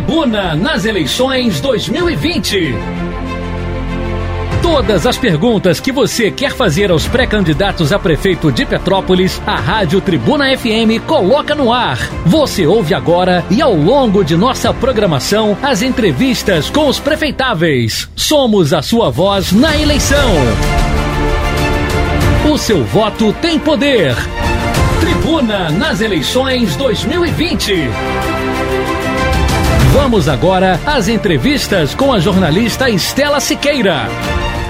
Tribuna nas eleições 2020. Todas as perguntas que você quer fazer aos pré-candidatos a prefeito de Petrópolis, a Rádio Tribuna FM coloca no ar. Você ouve agora e ao longo de nossa programação as entrevistas com os prefeitáveis. Somos a sua voz na eleição. O seu voto tem poder. Tribuna nas eleições 2020. Vamos agora às entrevistas com a jornalista Estela Siqueira.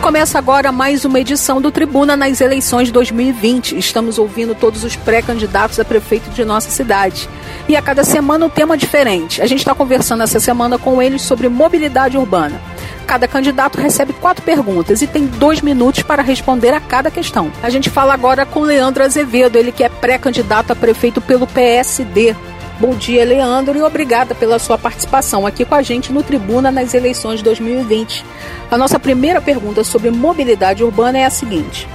Começa agora mais uma edição do Tribuna nas eleições 2020. Estamos ouvindo todos os pré-candidatos a prefeito de nossa cidade. E a cada semana um tema diferente. A gente está conversando essa semana com eles sobre mobilidade urbana. Cada candidato recebe quatro perguntas e tem dois minutos para responder a cada questão. A gente fala agora com Leandro Azevedo, ele que é pré-candidato a prefeito pelo PSD. Bom dia, Leandro, e obrigada pela sua participação aqui com a gente no Tribuna nas eleições 2020. A nossa primeira pergunta sobre mobilidade urbana é a seguinte: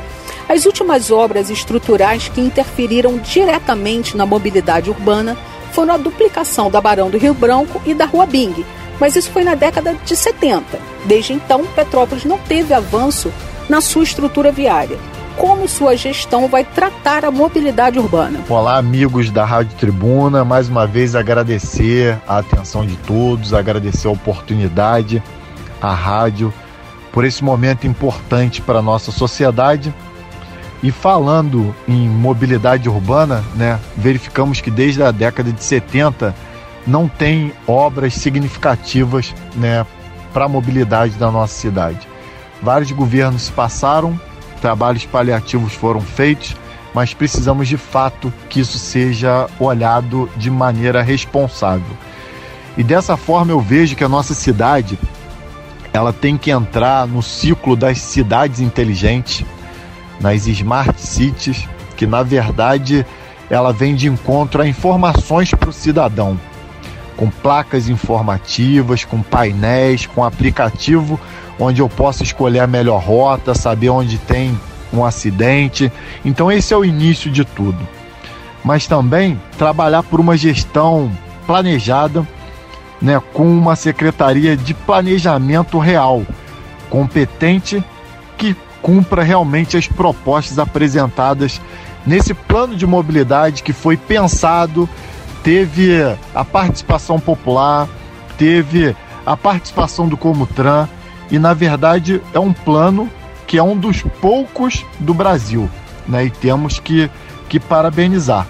As últimas obras estruturais que interferiram diretamente na mobilidade urbana foram a duplicação da Barão do Rio Branco e da Rua Bing, mas isso foi na década de 70. Desde então, Petrópolis não teve avanço na sua estrutura viária como sua gestão vai tratar a mobilidade urbana. Olá, amigos da Rádio Tribuna. Mais uma vez agradecer a atenção de todos, agradecer a oportunidade, a rádio, por esse momento importante para a nossa sociedade. E falando em mobilidade urbana, né, verificamos que desde a década de 70 não tem obras significativas né, para a mobilidade da nossa cidade. Vários governos passaram trabalhos paliativos foram feitos, mas precisamos de fato que isso seja olhado de maneira responsável. E dessa forma eu vejo que a nossa cidade ela tem que entrar no ciclo das cidades inteligentes, nas smart cities, que na verdade ela vem de encontro a informações para o cidadão, com placas informativas, com painéis, com aplicativo onde eu posso escolher a melhor rota, saber onde tem um acidente. Então, esse é o início de tudo. Mas também trabalhar por uma gestão planejada, né, com uma secretaria de planejamento real, competente, que cumpra realmente as propostas apresentadas nesse plano de mobilidade que foi pensado, teve a participação popular, teve a participação do Comutran e na verdade é um plano que é um dos poucos do Brasil, né? E temos que, que parabenizar.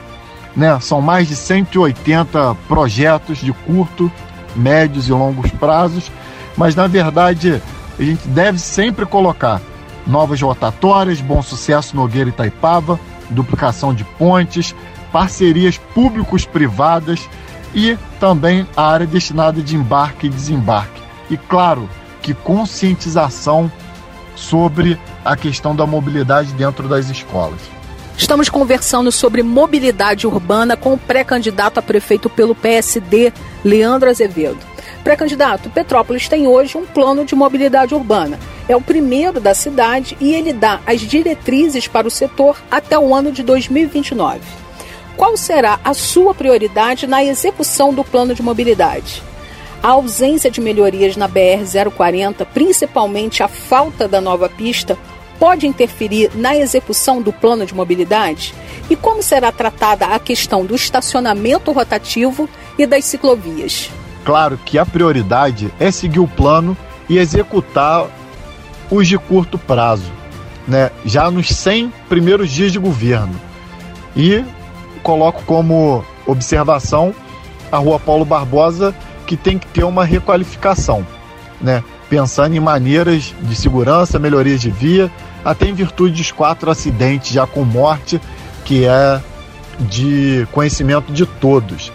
Né? São mais de 180 projetos de curto, médios e longos prazos, mas na verdade a gente deve sempre colocar novas rotatórias, bom sucesso Nogueira e Itaipava, duplicação de pontes, parcerias públicos-privadas e também a área destinada de embarque e desembarque. E claro, que conscientização sobre a questão da mobilidade dentro das escolas. Estamos conversando sobre mobilidade urbana com o pré-candidato a prefeito pelo PSD, Leandro Azevedo. Pré-candidato, Petrópolis tem hoje um plano de mobilidade urbana. É o primeiro da cidade e ele dá as diretrizes para o setor até o ano de 2029. Qual será a sua prioridade na execução do plano de mobilidade? A ausência de melhorias na BR-040, principalmente a falta da nova pista, pode interferir na execução do plano de mobilidade? E como será tratada a questão do estacionamento rotativo e das ciclovias? Claro que a prioridade é seguir o plano e executar os de curto prazo, né? já nos 100 primeiros dias de governo. E coloco como observação a Rua Paulo Barbosa que tem que ter uma requalificação, né? Pensando em maneiras de segurança, melhorias de via, até em virtude dos quatro acidentes já com morte, que é de conhecimento de todos.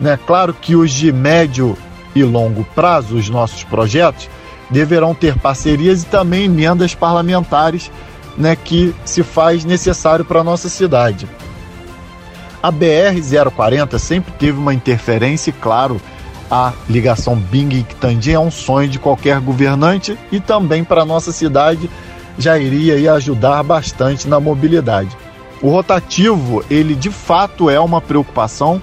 Né? Claro que os de médio e longo prazo, os nossos projetos, deverão ter parcerias e também emendas parlamentares né, que se faz necessário para a nossa cidade. A BR-040 sempre teve uma interferência, claro, a ligação Bing Quitandinha é um sonho de qualquer governante e também para nossa cidade já iria ajudar bastante na mobilidade. O rotativo, ele de fato é uma preocupação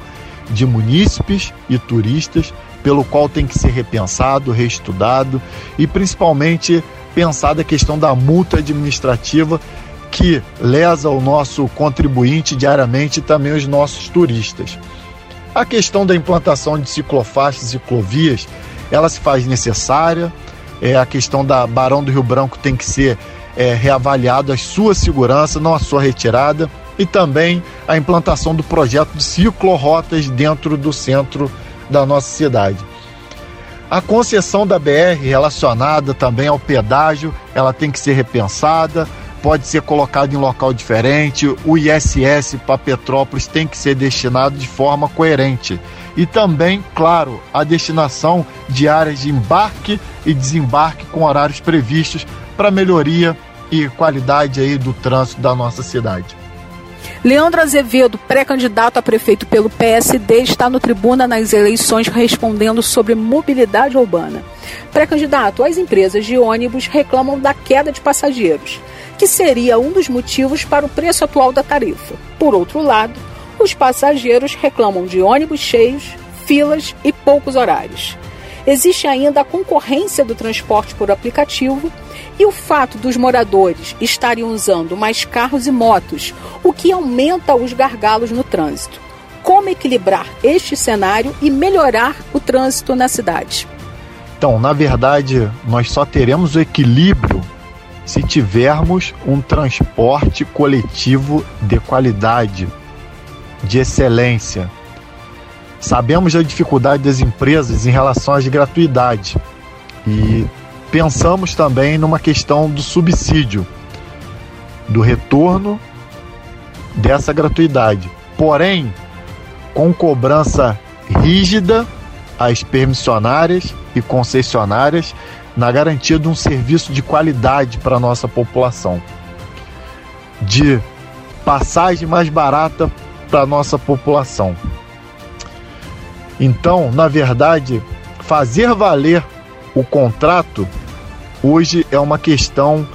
de munícipes e turistas, pelo qual tem que ser repensado, reestudado e principalmente pensada a questão da multa administrativa que lesa o nosso contribuinte diariamente e também os nossos turistas. A questão da implantação de ciclofaixas e ciclovias, ela se faz necessária. É, a questão da Barão do Rio Branco tem que ser é, a sua segurança, não a sua retirada, e também a implantação do projeto de ciclorotas dentro do centro da nossa cidade. A concessão da BR relacionada também ao pedágio, ela tem que ser repensada, pode ser colocado em local diferente, o ISS para Petrópolis tem que ser destinado de forma coerente. E também, claro, a destinação de áreas de embarque e desembarque com horários previstos para melhoria e qualidade aí do trânsito da nossa cidade. Leandro Azevedo, pré-candidato a prefeito pelo PSD, está no tribuna nas eleições respondendo sobre mobilidade urbana. Pré-candidato, as empresas de ônibus reclamam da queda de passageiros, que seria um dos motivos para o preço atual da tarifa. Por outro lado, os passageiros reclamam de ônibus cheios, filas e poucos horários. Existe ainda a concorrência do transporte por aplicativo e o fato dos moradores estarem usando mais carros e motos, o que aumenta os gargalos no trânsito. Como equilibrar este cenário e melhorar o trânsito na cidade? Então, na verdade, nós só teremos o equilíbrio se tivermos um transporte coletivo de qualidade, de excelência. Sabemos da dificuldade das empresas em relação às gratuidade e pensamos também numa questão do subsídio, do retorno dessa gratuidade. Porém, com cobrança rígida às permissionárias e concessionárias na garantia de um serviço de qualidade para a nossa população, de passagem mais barata para a nossa população. Então, na verdade, fazer valer o contrato hoje é uma questão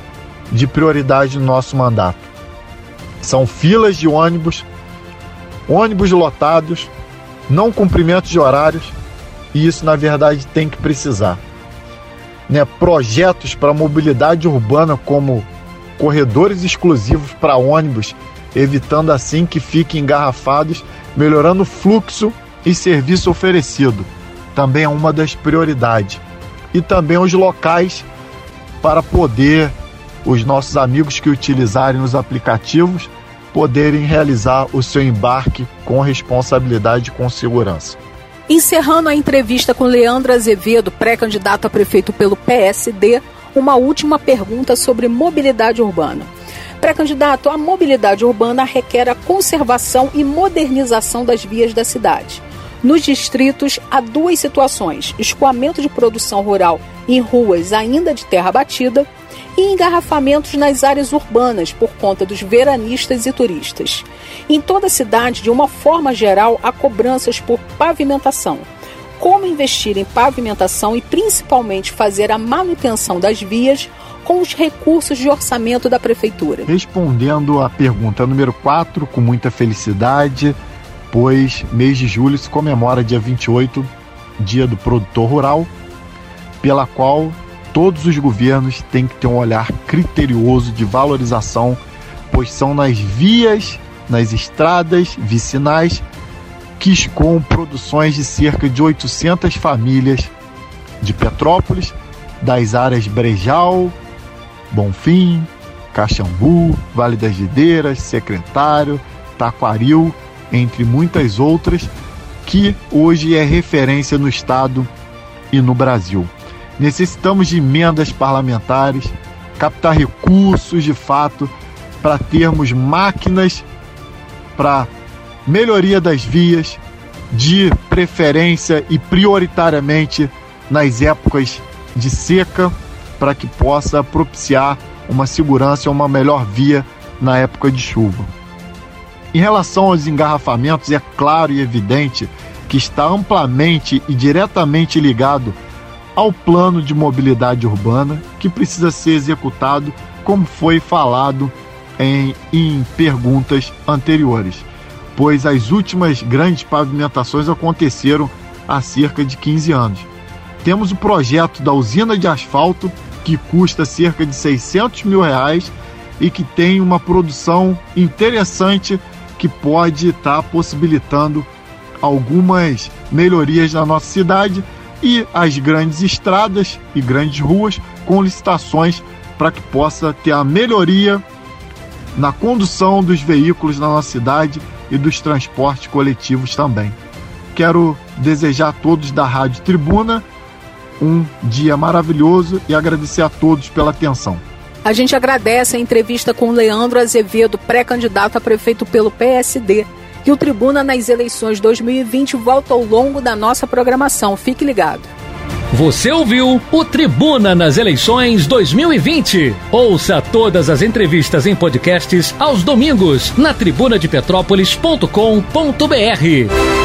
de prioridade no nosso mandato. São filas de ônibus, ônibus lotados, não cumprimentos de horários, e isso na verdade tem que precisar. Né? Projetos para mobilidade urbana como corredores exclusivos para ônibus, evitando assim que fiquem engarrafados, melhorando o fluxo e serviço oferecido. Também é uma das prioridades. E também os locais para poder os nossos amigos que utilizarem os aplicativos poderem realizar o seu embarque com responsabilidade e com segurança. Encerrando a entrevista com Leandro Azevedo, pré-candidato a prefeito pelo PSD, uma última pergunta sobre mobilidade urbana. Pré-candidato, a mobilidade urbana requer a conservação e modernização das vias da cidade. Nos distritos, há duas situações: escoamento de produção rural em ruas ainda de terra batida e engarrafamentos nas áreas urbanas por conta dos veranistas e turistas. Em toda a cidade, de uma forma geral, há cobranças por pavimentação. Como investir em pavimentação e principalmente fazer a manutenção das vias com os recursos de orçamento da prefeitura? Respondendo à pergunta número 4, com muita felicidade, pois mês de julho se comemora dia 28, Dia do Produtor Rural, pela qual todos os governos têm que ter um olhar criterioso de valorização, pois são nas vias, nas estradas vicinais que escoam produções de cerca de 800 famílias de Petrópolis, das áreas Brejal, Bonfim, Caxambu, Vale das Videiras, Secretário, Taquaril entre muitas outras, que hoje é referência no Estado e no Brasil. Necessitamos de emendas parlamentares, captar recursos de fato para termos máquinas para melhoria das vias, de preferência e prioritariamente nas épocas de seca, para que possa propiciar uma segurança e uma melhor via na época de chuva. Em relação aos engarrafamentos, é claro e evidente que está amplamente e diretamente ligado ao plano de mobilidade urbana que precisa ser executado, como foi falado em, em perguntas anteriores, pois as últimas grandes pavimentações aconteceram há cerca de 15 anos. Temos o projeto da usina de asfalto, que custa cerca de 600 mil reais e que tem uma produção interessante que pode estar tá possibilitando algumas melhorias na nossa cidade e as grandes estradas e grandes ruas com licitações para que possa ter a melhoria na condução dos veículos na nossa cidade e dos transportes coletivos também. Quero desejar a todos da Rádio Tribuna um dia maravilhoso e agradecer a todos pela atenção. A gente agradece a entrevista com Leandro Azevedo, pré-candidato a prefeito pelo PSD. E o Tribuna nas eleições 2020 volta ao longo da nossa programação. Fique ligado. Você ouviu o Tribuna nas eleições 2020. Ouça todas as entrevistas em podcasts aos domingos na tribunadepetrópolis.com.br.